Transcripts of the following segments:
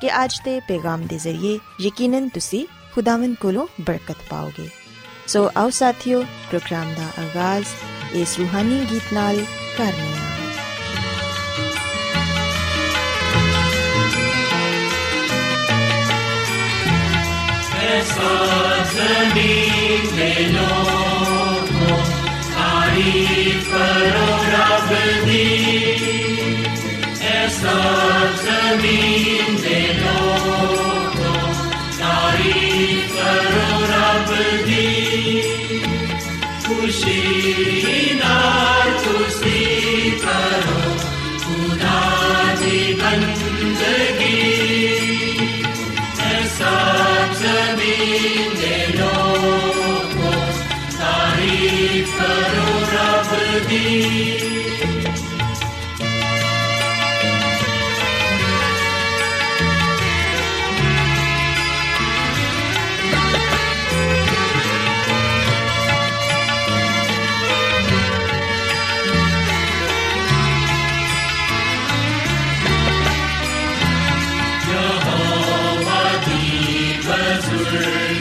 ਕਿ ਅੱਜ ਦੇ ਪੈਗਾਮ ਦੇ ਜ਼ਰੀਏ ਯਕੀਨਨ ਤੁਸੀਂ ਖੁਦਾਵੰਦ ਕੋਲੋਂ ਬਰਕਤ ਪਾਓਗੇ ਸੋ ਆਓ ਸਾਥੀਓ ਪ੍ਰੋਗਰਾਮ ਦਾ ਆਗਾਜ਼ ਇਸ ਰੂਹਾਨੀ ਗੀਤ ਨਾਲ ਕਰਨੇ ਆ ऐसा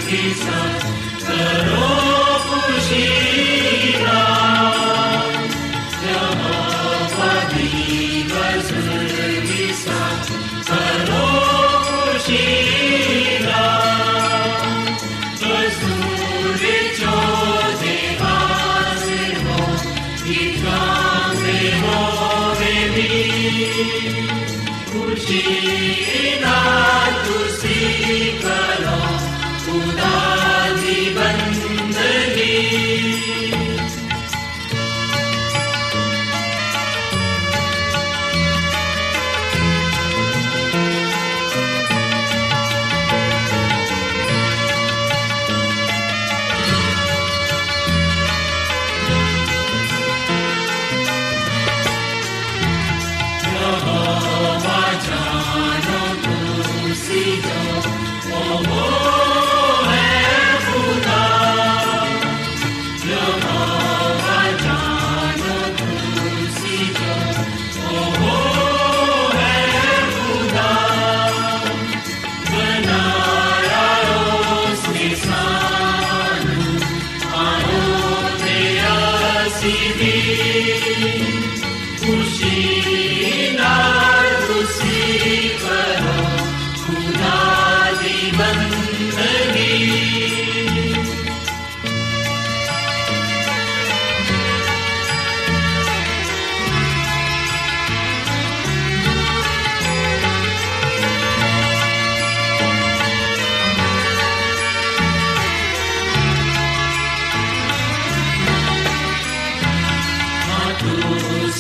Jesus, the Lord.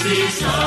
Caesar.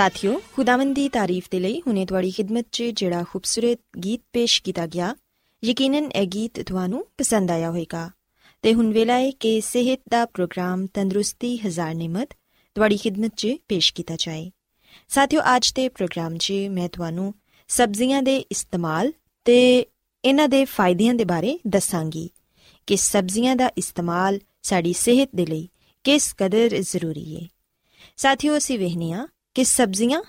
ਸਾਥਿਓ, ਖੁਦਾਵੰਦ ਦੀ ਤਾਰੀਫ ਦੇ ਲਈ ਹੁਨੇ ਤੁਹਾਡੀ ਖidmat 'ਚ ਜਿਹੜਾ ਖੂਬਸੂਰਤ ਗੀਤ ਪੇਸ਼ ਕੀਤਾ ਗਿਆ, ਯਕੀਨਨ ਇਹ ਗੀਤ ਤੁਹਾਨੂੰ ਪਸੰਦ ਆਇਆ ਹੋਵੇਗਾ। ਤੇ ਹੁਣ ਵੇਲਾ ਹੈ ਕਿ ਸਿਹਤ ਦਾ ਪ੍ਰੋਗਰਾਮ ਤੰਦਰੁਸਤੀ ਹਜ਼ਾਰ ਨਿਮਤ ਤੁਹਾਡੀ ਖidmat 'ਚ ਪੇਸ਼ ਕੀਤਾ ਜਾਏ। ਸਾਥਿਓ, ਅੱਜ ਦੇ ਪ੍ਰੋਗਰਾਮ 'ਚ ਮੈਂ ਤੁਹਾਨੂੰ ਸਬਜ਼ੀਆਂ ਦੇ ਇਸਤੇਮਾਲ ਤੇ ਇਹਨਾਂ ਦੇ ਫਾਇਦਿਆਂ ਦੇ ਬਾਰੇ ਦੱਸਾਂਗੀ ਕਿ ਸਬਜ਼ੀਆਂ ਦਾ ਇਸਤੇਮਾਲ ਸਾਡੀ ਸਿਹਤ ਦੇ ਲਈ ਕਿਸ ਕਦਰ ਜ਼ਰੂਰੀ ਹੈ ਸਾਥਿਓ, ਅਸੀਂ ਵਹਿਨੀਆਂ ਕਿ ਸਬਜ਼ੀਆਂ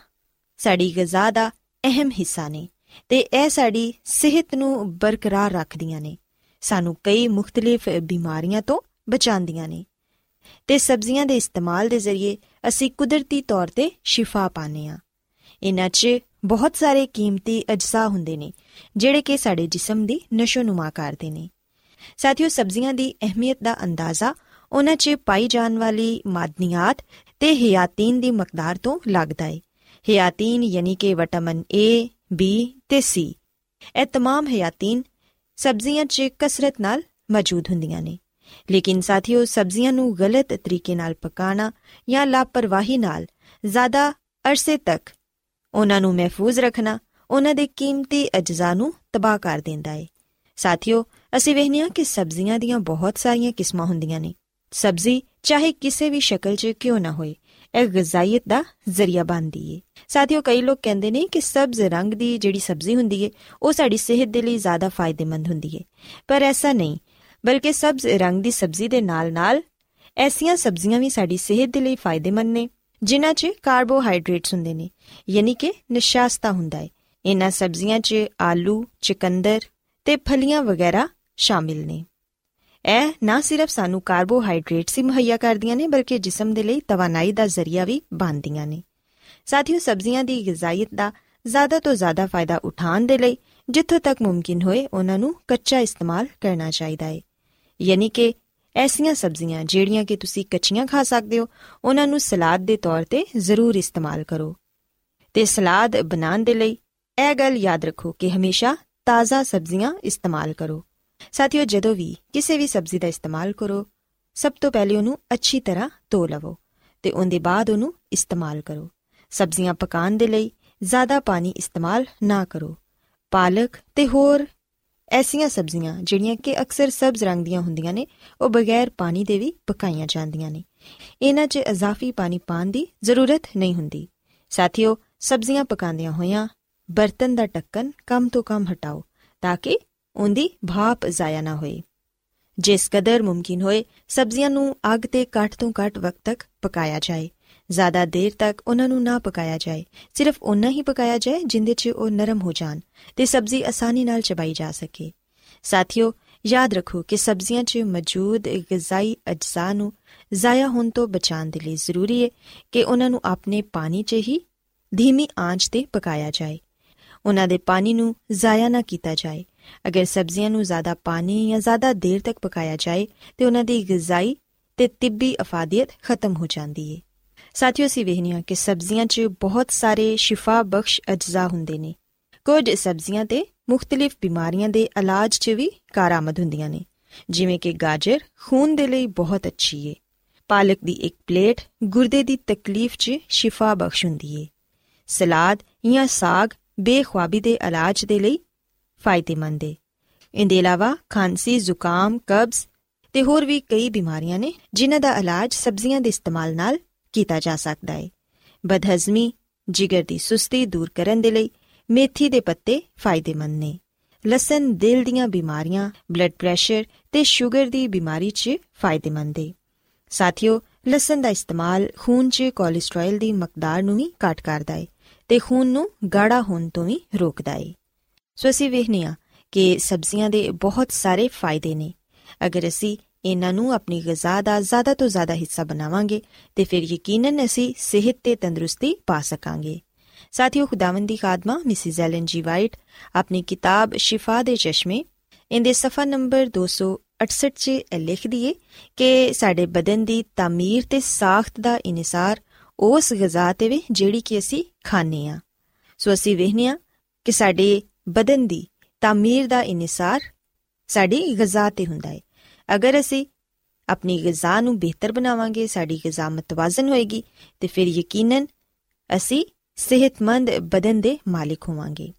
ਸਾਡੀ ਗਿਜ਼ਾ ਦਾ ਅਹਿਮ ਹਿੱਸਾ ਨੇ ਤੇ ਇਹ ਸਾਡੀ ਸਿਹਤ ਨੂੰ ਬਰਕਰਾਰ ਰੱਖਦੀਆਂ ਨੇ। ਸਾਨੂੰ ਕਈ ਮੁxtਲਿਫ ਬਿਮਾਰੀਆਂ ਤੋਂ ਬਚਾਉਂਦੀਆਂ ਨੇ। ਤੇ ਸਬਜ਼ੀਆਂ ਦੇ ਇਸਤੇਮਾਲ ਦੇ ਜ਼ਰੀਏ ਅਸੀਂ ਕੁਦਰਤੀ ਤੌਰ ਤੇ ਸ਼ਿਫਾ ਪਾਨੇ ਆ ਇਹਨਾਂ 'ਚ ਬਹੁਤ ਸਾਰੇ ਕੀਮਤੀ ਅਜਜ਼ਾ ਹੁੰਦੇ ਨੇ, ਜਿਹੜੇ ਕਿ ਸਾਡੇ ਜਿਸਮ ਦੀ ਨਸ਼ੋ-ਨੁਮਾ ਕਰਦੇ ਨੇ। ਸਾਥੀਓ, ਸਬਜ਼ੀਆਂ ਦੀ ਅਹਿਮੀਅਤ ਦਾ ਅੰਦਾਜ਼ਾ ਉਹਨਾਂ 'ਚ ਪਾਈ ਜਾਣ ਵਾਲੀ ਮਾਦਨੀਆਤ ਤੇ ਹਿਆਤੀਨ ਦੀ ਮਕਦਾਰ ਤੋਂ ਲੱਗਦਾ ਹੈ ਹਿਆਤੀਨ ਯਾਨੀ ਕਿ ਵਿਟਾਮਿਨ A, B ਤੇ C ਇਹ तमाम ਹਿਆਤੀਨ ਸਬਜ਼ੀਆਂ 'ਚ ਕਸਰਤ ਨਾਲ ਮੌਜੂਦ ਹੁੰਦੀਆਂ ਨੇ ਲੇਕਿਨ ਸਾਥੀਓ ਸਬਜ਼ੀਆਂ ਨੂੰ ਗਲਤ ਤਰੀਕੇ ਨਾਲ ਪਕਾਣਾ ਜਾਂ ਲਾਪਰਵਾਹੀ ਨਾਲ ਜ਼ਿਆਦਾ ਅਰਸੇ ਤੱਕ ਉਹਨਾਂ ਨੂੰ ਮਹਿਫੂਜ਼ ਰੱਖਣਾ ਉਹਨਾਂ ਦੇ ਕੀਮਤੀ ਅਜਜ਼ਾ ਨੂੰ ਤਬਾਹ ਕਰ ਦਿੰਦਾ ਹੈ ਸਾਥੀਓ ਅਸੀਂ ਵੇਖਨੀਆ ਕਿ ਸਬਜ਼ੀਆਂ ਦੀਆਂ ਬਹੁਤ ਸਾਰੀਆਂ ਕਿਸਮਾਂ ਹੁੰਦੀਆਂ ਨੇ ਸਬਜ਼ੀ ਚਾਹੇ ਕਿਸੇ ਵੀ ਸ਼ਕਲ 'ਚ ਕਿਉਂ ਨਾ ਹੋਏ, ਇਹ ਗਜ਼ਾਇਤ ਦਾ ਜ਼ਰੀਆ ਬਣਦੀ ਏ ਸਾਥੀਓ, ਕਈ ਲੋਕ ਕਹਿੰਦੇ ਨੇ ਕਿ ਸਬਜ਼ ਰੰਗ ਦੀ ਜਿਹੜੀ ਸਬਜ਼ੀ ਹੁੰਦੀ ਏ, ਉਹ ਸਾਡੀ ਸਿਹਤ ਦੇ ਲਈ ਜ਼ਿਆਦਾ ਫਾਇਦੇਮੰਦ ਹੁੰਦੀ ਏ। ਪਰ ਐਸਾ ਨਹੀਂ, ਬਲਕਿ ਸਬਜ਼ ਰੰਗ ਦੀ ਸਬਜ਼ੀ ਦੇ ਨਾਲ-ਨਾਲ ਐਸੀਆਂ ਸਬਜ਼ੀਆਂ ਵੀ ਸਾਡੀ ਸਿਹਤ ਦੇ ਲਈ ਫਾਇਦੇਮੰਦ ਨੇ, ਜਿਨ੍ਹਾਂ 'ਚ ਕਾਰਬੋਹਾਈਡਰੇਟਸ ਹੁੰਦੇ ਨੇ, ਯਾਨੀ ਕਿ ਨਿਸ਼ਾਸਤਾ ਹੁੰਦਾ ਏ। ਇਹਨਾਂ ਸਬਜ਼ੀਆਂ 'ਚ ਆਲੂ, ਚਿਕੰਦਰ ਤੇ ਫਲੀਆਂ ਵਗੈਰਾ ਸ਼ਾਮਿਲ ਨੇ। ਇਹ ਨਾ ਸਿਰਫ ਸਾਨੂੰ ਕਾਰਬੋਹਾਈਡਰੇਟਸ ਹੀ ਮੁਹੱਈਆ ਕਰਦੀਆਂ ਨੇ, ਬਲਕਿ ਜਿਸਮ ਦੇ ਲਈ ਤਵਾਨਾਈ ਦਾ ਜ਼ਰੀਆ ਵੀ ਬਣਦੀਆਂ ਨੇ। ਸਾਥੀਓ, ਸਬਜ਼ੀਆਂ ਦੀ ਗਿਜ਼ਾਇਤ ਦਾ ਜ਼ਿਆਦਾ ਤੋਂ ਜ਼ਿਆਦਾ ਫਾਇਦਾ ਉਠਾਉਣ ਦੇ ਲਈ ਜਿੱਥੋਂ ਤੱਕ ਮੁਮਕਿਨ ਹੋਏ, ਉਹਨਾਂ ਨੂੰ ਕੱਚਾ ਇਸਤੇਮਾਲ ਕਰਨਾ ਚਾਹੀਦਾ ਹੈ। ਯਾਨੀ ਕਿ ਐਸੀਆਂ ਸਬਜ਼ੀਆਂ ਜਿਹੜੀਆਂ ਕਿ ਤੁਸੀਂ ਕੱਚੀਆਂ ਖਾ ਸਕਦੇ ਹੋ, ਉਹਨਾਂ ਨੂੰ ਸਲਾਦ ਦੇ ਤੌਰ ਤੇ ਜ਼ਰੂਰ ਇਸਤੇਮਾਲ ਕਰੋ। ਤੇ ਸਲਾਦ ਬਣਾਉਣ ਦੇ ਲਈ ਇਹ ਗੱਲ ਯਾਦ ਰੱਖੋ ਕਿ ਹਮੇਸ਼ਾ ਤਾਜ਼ਾ ਸਬਜ਼ੀਆਂ ਇਸਤੇਮਾਲ ਕਰੋ। ਸਾਥੀਓ, ਜਦੋਂ ਵੀ ਕਿਸੇ ਵੀ ਸਬਜ਼ੀ ਦਾ ਇਸਤੇਮਾਲ ਕਰੋ, ਸਭ ਤੋਂ ਪਹਿਲੇ ਉਹਨੂੰ ਅੱਛੀ ਤਰ੍ਹਾਂ ਧੋ ਲਵੋ ਤੇ ਉਹਦੇ ਬਾਅਦ ਉਹਨੂੰ ਇਸਤੇਮਾਲ ਕਰੋ। ਸਬਜ਼ੀਆਂ ਪਕਾਉਣ ਦੇ ਲਈ ਜ਼ਿਆਦਾ ਪਾਣੀ ਇਸਤੇਮਾਲ ਨਾ ਕਰੋ। ਪਾਲਕ ਤੇ ਹੋਰ ਐਸੀਆਂ ਸਬਜ਼ੀਆਂ ਜਿਹੜੀਆਂ ਕਿ ਅਕਸਰ ਸਬਜ਼ ਰੰਗ ਦੀਆਂ ਹੁੰਦੀਆਂ ਨੇ, ਉਹ ਬਗੈਰ ਪਾਣੀ ਦੇ ਵੀ ਪਕਾਈਆਂ ਜਾਂਦੀਆਂ ਨੇ। ਇਹਨਾਂ 'ਚ ਇਜ਼ਾਫੀ ਪਾਣੀ ਪਾਣ ਦੀ ਜ਼ਰੂਰਤ ਨਹੀਂ ਹੁੰਦੀ। ਸਾਥੀਓ, ਸਬਜ਼ੀਆਂ ਪਕਾਉਂਦਿਆਂ ਹੋਇਆਂ ਬਰਤਨ ਦਾ ਢੱਕਣ ਕਮ ਤੋਂ ਕਮ ਹਟਾਓ ਤਾਂ ਕਿ ਉਹਦੀ ਭਾਪ ਜ਼ਾਇਆ ਨਾ ਹੋਏ ਜਿਸ ਕਦਰ ਮੁਮਕਿਨ ਹੋਏ, ਸਬਜ਼ੀਆਂ ਨੂੰ ਅੱਗ ਤੇ ਘੱਟ ਤੋਂ ਘੱਟ ਵਕਤ ਤੱਕ ਪਕਾਇਆ ਜਾਏ। ਜ਼ਿਆਦਾ ਦੇਰ ਤੱਕ ਉਹਨਾਂ ਨੂੰ ਨਾ ਪਕਾਇਆ ਜਾਏ, ਸਿਰਫ ਉਨਾ ਹੀ ਪਕਾਇਆ ਜਾਏ ਜਿੰਦੇ 'ਚ ਉਹ ਨਰਮ ਹੋ ਜਾਣ ਤੇ ਸਬਜ਼ੀ ਆਸਾਨੀ ਨਾਲ ਚਬਾਈ ਜਾ ਸਕੇ। ਸਾਥੀਓ, ਯਾਦ ਰੱਖੋ ਕਿ ਸਬਜ਼ੀਆਂ 'ਚ ਮੌਜੂਦ ਗਿਜ਼ਾਈ ਅਜਜ਼ਾ ਨੂੰ ਜ਼ਾਇਆ ਹੋਣ ਤੋਂ ਬਚਾਉਣ ਦੇ ਲਈ ਜ਼ਰੂਰੀ ਹੈ ਕਿ ਉਹਨਾਂ ਨੂੰ ਆਪਣੇ ਪਾਣੀ 'ਚ ਹੀ ਧੀਮੀ ਆਂਚ ਤੇ ਪਕਾਇਆ ਜਾਏ। ਉਹਨਾਂ ਦੇ ਪਾਣੀ ਨੂੰ ਜ਼ਾਇਆ ਨਾ ਕੀਤਾ ਜਾਏ। ਅਗਰ ਸਬਜ਼ੀਆਂ ਨੂੰ ਜ਼ਿਆਦਾ ਪਾਣੀ ਜਾਂ ਜ਼ਿਆਦਾ ਦੇਰ ਤੱਕ ਪਕਾਇਆ ਜਾਏ, ਤੇ ਉਹਨਾਂ ਦੀ ਗਿਜ਼ਾਈ ਤੇ ਤਿੱਬੀ ਅਫਾਦੀਅਤ ਖਤਮ ਹੋ ਜਾਂਦੀ ਹੈ ਸਾਥੀਓ ਸੀ ਵਹਿਨੀਆਂ ਕਿ ਸਬਜ਼ੀਆਂ 'ਚ ਬਹੁਤ ਸਾਰੇ ਸ਼ਿਫਾ ਬਖਸ਼ ਅਜਜ਼ਾ ਹੁੰਦੇ ਨੇ। ਕੁਝ ਸਬਜ਼ੀਆਂ ਤੇ ਮੁxtਲਿਫ ਬਿਮਾਰੀਆਂ ਦੇ ਇਲਾਜ 'ਚ ਵੀ ਕਾਰਾਮਦ ਹੁੰਦੀਆਂ ਨੇ। ਜਿਵੇਂ ਕਿ ਗਾਜਰ ਖੂਨ ਦੇ ਲਈ ਬਹੁਤ ਅੱਛੀ ਏ। ਪਾਲਕ ਦੀ ਇੱਕ ਪਲੇਟ ਗੁਰਦੇ ਦੀ ਤਕਲੀਫ 'ਚ ਸ਼ਿਫਾ ਬਖਸ਼ ਹੁੰਦੀ ਏ। ਸਲਾਦ ਜਾਂ ਸਾਗ ਬੇਖੁਆਬੀ ਦੇ ਇਲਾਜ ਦੇ ਲਈ ਫਾਇਦੇਮੰਦ ਹੈ ਇਹਦੇ ਇਲਾਵਾ ਖਾਂਸੀ, ਜ਼ੁਕਾਮ, ਕਬਜ਼ ਤੇ ਹੋਰ ਵੀ ਕਈ ਬਿਮਾਰੀਆਂ ਨੇ ਜਿਨ੍ਹਾਂ ਦਾ ਇਲਾਜ ਸਬਜ਼ੀਆਂ ਦੇ ਇਸਤੇਮਾਲ ਨਾਲ ਕੀਤਾ ਜਾ ਸਕਦਾ ਹੈ। ਬਦਹਜ਼ਮੀ, ਜਿਗਰ ਦੀ ਸੁਸਤੀ ਦੂਰ ਕਰਨ ਦੇ ਲਈ ਮੇਥੀ ਦੇ ਪੱਤੇ ਫਾਇਦੇਮੰਦ ਨੇ। ਲਸਣ, ਦਿਲ ਦੀਆਂ ਬਿਮਾਰੀਆਂ ਬਲੱਡ ਪ੍ਰੈਸ਼ਰ ਤੇ ਸ਼ੂਗਰ ਦੀ ਬਿਮਾਰੀ 'ਚ ਫਾਇਦੇਮੰਦ ਹੈ ਸਾਥੀਓ, ਲਸਣ ਦਾ ਇਸਤੇਮਾਲ ਖੂਨ 'ਚ ਕੋਲੇਸਟ੍ਰੋਲ ਦੀ ਮਕਦਾਰ ਨੂੰ ਵੀ ਘੱਟ ਕਰਦਾ ਹੈ ਤੇ ਖੂਨ ਨੂੰ ਗਾੜਾ ਹੋਣ ਤੋਂ ਵੀ ਰੋਕਦਾ ਹੈ। ਸੋ ਅਸੀਂ ਵੇਖਨੇ ਆ ਕਿ ਸਬਜ਼ੀਆਂ ਦੇ ਬਹੁਤ ਸਾਰੇ ਫਾਇਦੇ ਨੇ। ਅਗਰ ਅਸੀਂ ਇਹਨਾਂ ਨੂੰ ਆਪਣੀ ਗਿਜ਼ਾ ਦਾ ਜ਼ਿਆਦਾ ਤੋਂ ਜ਼ਿਆਦਾ ਹਿੱਸਾ ਬਣਾਵਾਂਗੇ, ਤੇ ਫਿਰ ਯਕੀਨਨ ਅਸੀਂ ਸਿਹਤ ਤੇ ਤੰਦਰੁਸਤੀ ਪਾ ਸਕਾਂਗੇ। ਸਾਥੀਓ, ਖੁਦਾਵੰਦ ਦੀ ਖਾਦਮਾ, ਮਿਸਿਸ ਐਲਨ ਜੀ ਵਾਈਟ, ਆਪਣੀ ਕਿਤਾਬ ਸ਼ਿਫਾ ਦੇ ਚਸ਼ਮੇ, ਇਹਦੇ ਸਫਾ ਨੰਬਰ 268 'ਚ ਇਹ ਲਿਖਦੀ ਏ ਕਿ ਸਾਡੇ ਬਦਨ ਦੀ ਤਾਮੀਰ ਤੇ ਸਾਖਤ ਦਾ ਇਨਸਾਰ ਉਸ ਗਿਜ਼ਾ ਤੇ ਵੀ ਜਿਹੜੀ ਕਿ ਅਸੀਂ ਖਾਣੇ ਆ ਸੋ ਅਸੀਂ ਵੇਖਨੇ ਆ ਕਿ ਸਾਡੇ ਬਦਨ ਦੀ ਤਾਮੀਰ ਦਾ ਇਨਸਾਰ ਸਾਡੀ ਗਿਜ਼ਾ ਤੇ ਹੁੰਦਾ ਹੈ ਅਗਰ ਅਸੀਂ ਆਪਣੀ ਗਿਜ਼ਾ ਨੂੰ ਬਿਹਤਰ ਬਣਾਵਾਂਗੇ ਸਾਡੀ ਗਿਜ਼ਾ ਮਤਵਾਜ਼ਨ ਹੋਏਗੀ ਤੇ ਫਿਰ ਯਕੀਨਨ ਅਸੀਂ ਸਿਹਤਮੰਦ ਬਦਨ ਦੇ ਮਾਲਿਕ ਹੋਵਾਂਗੇ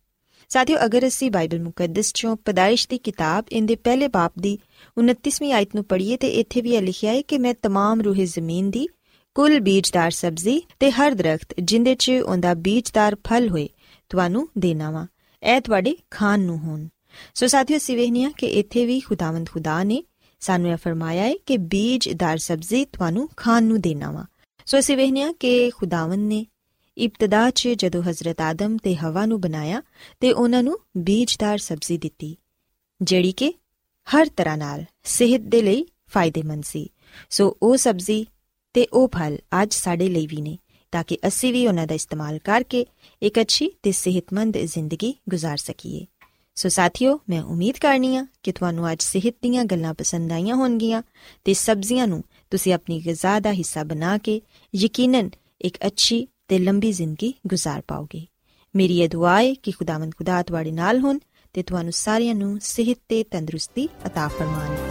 ਸਾਥੀਓ ਅਗਰ ਅਸੀਂ ਬਾਈਬਲ ਮੁਕੱਦਸ ਚੋਂ ਪਦਾਇਸ਼ ਦੀ ਕਿਤਾਬ ਇਹਦੇ ਪਹਿਲੇ ਬਾਪ ਦੀ 29ਵੀਂ ਆਇਤ ਨੂੰ ਪੜ੍ਹੀਏ ਤੇ ਇੱਥੇ ਵੀ ਇਹ ਲਿਖਿਆ ਹੈ ਕਿ ਮੈਂ तमाम ਰੂਹੇ ਜ਼ਮੀਨ ਦੀ ਕੁੱਲ ਬੀਜਦਾਰ ਸਬਜ਼ੀ ਤੇ ਹਰ ਦਰਖਤ ਜਿੰਦੇ 'ਚ ਉਹਦਾ ਬੀਜਦਾਰ ਫਲ ਹੋਏ ਤੁਹਾਨੂੰ ਦੇਣਾ ਵਾ ਇਹ ਤੁਹਾਡੇ ਖਾਣ ਨੂੰ ਹੋਣ। ਸੋ ਸਾਥੀਓ ਸਿਵਹਨੀਆ ਕਿ ਇੱਥੇ ਵੀ ਖੁਦਾਵੰਦ ਖੁਦਾ ਨੇ ਸਾਨੂੰ ਇਹ ਫਰਮਾਇਆ ਹੈ ਕਿ ਬੀਜਦਾਰ ਸਬਜ਼ੀ ਤੁਹਾਨੂੰ ਖਾਣ ਨੂੰ ਦੇਣਾ ਵਾ। ਸੋ ਅਸੀਂ ਵੇਖਨੀਆ ਕਿ ਖੁਦਾਵੰਦ ਨੇ ਇਬਤਦਾ 'ਚ ਜਦੋਂ ਹਜ਼ਰਤ ਆਦਮ ਤੇ ਹਵਾ ਨੂੰ ਬਣਾਇਆ ਤੇ ਉਹਨਾਂ ਨੂੰ ਬੀਜਦਾਰ ਸਬਜ਼ੀ ਦਿੱਤੀ, ਜਿਹੜੀ ਕਿ ਹਰ ਤਰ੍ਹਾਂ ਨਾਲ ਸਿਹਤ ਦੇ ਲਈ ਫਾਇਦੇਮੰਦ ਸੀ। ਸੋ ਉਹ ਸਬਜ਼ੀ ਤੇ ਉਹ ਫਲ ਅੱਜ ਸਾਡੇ ਲਈ ਵੀ ਨੇ। ਤਾਂ ਕਿ ਅਸੀਂ ਵੀ ਉਹਨਾਂ ਦਾ ਇਸਤੇਮਾਲ ਕਰਕੇ ਇੱਕ ਅੱਛੀ ਤੇ ਸਿਹਤਮੰਦ ਜ਼ਿੰਦਗੀ گزار ਸਕੀਏ ਸੋ ਸਾਥੀਓ ਮੈਂ ਉਮੀਦ ਕਰਨੀ ਆ ਕਿ ਤੁਹਾਨੂੰ ਅੱਜ ਸਿਹਤ ਦੀਆਂ ਗੱਲਾਂ ਪਸੰਦ ਆਈਆਂ ਹੋਣਗੀਆਂ ਤੇ ਸਬਜ਼ੀਆਂ ਨੂੰ ਤੁਸੀਂ ਆਪਣੀ ਗਿਜ਼ਾ ਦਾ ਹਿੱਸਾ ਬਣਾ ਕੇ ਯਕੀਨਨ ਇੱਕ ਅੱਛੀ ਤੇ ਲੰਬੀ ਜ਼ਿੰਦਗੀ گزار ਪਾਓਗੇ ਮੇਰੀ ਇਹ ਦੁਆ ਹੈ ਕਿ ਖੁਦਾਵੰਦ ਖੁਦਾ ਤੁਹਾਡੇ ਨਾਲ ਹੋਣ ਤੇ ਤੁਹਾਨੂੰ ਸਾਰਿਆਂ ਨੂੰ ਸਿਹਤ ਤੇ ਤੰਦਰੁਸਤੀ عطا ਫਰਮਾਵੇ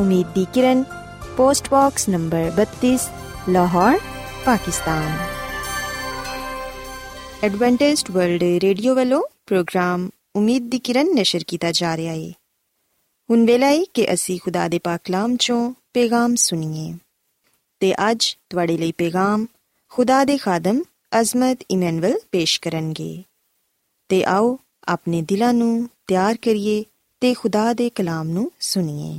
Umeed di Kiran post box number 32 Lahore Pakistan Adventist world radio ਵੱਲੋਂ ਪ੍ਰੋਗਰਾਮ ਉਮੀਦ ਦੀ ਕਿਰਨ ਨਿਸ਼ਰ ਕੀਤਾ ਜਾ ਰਿਹਾ ਹੈ ਹੁਣ ਵੇਲਾ ਹੈ ਕਿ ਅਸੀਂ ਖੁਦਾ ਦੇ ਪਾਕ ਕਲਾਮ ਚੋਂ ਪੈਗਾਮ ਸੁਣੀਏ ਤੇ ਅੱਜ ਤੁਹਾਡੇ ਲਈ ਪੈਗਾਮ ਖੁਦਾ ਦੇ ਖਾਦਮ ਅਜ਼ਮਤ ਇਮਨੁਅਲ ਪੇਸ਼ ਕਰਨਗੇ ਤੇ ਆਓ ਆਪਣੇ ਦਿਲਾਂ ਨੂੰ ਤਿਆਰ ਕਰੀਏ ਤੇ ਖੁਦਾ ਦੇ ਕਲਾਮ ਨੂੰ ਸੁਣੀਏ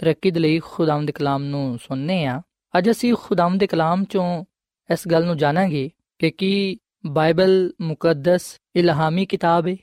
ਤਰੱਕੀ ਦੇ ਲਈ ਖੁਦਾਵੰਦ ਦੇ ਕਲਾਮ ਨੂੰ ਸੁਣਨੇ ਆ। ਅੱਜ ਅਸੀਂ ਖੁਦਾਵੰਦ ਦੇ ਕਲਾਮ ਚੋਂ ਇਸ ਗੱਲ ਨੂੰ ਜਾਣਾਂਗੇ ਕਿ ਕੀ ਬਾਈਬਲ ਮੁਕੱਦਸ ਇਲਹਾਮੀ ਕਿਤਾਬ ਹੈ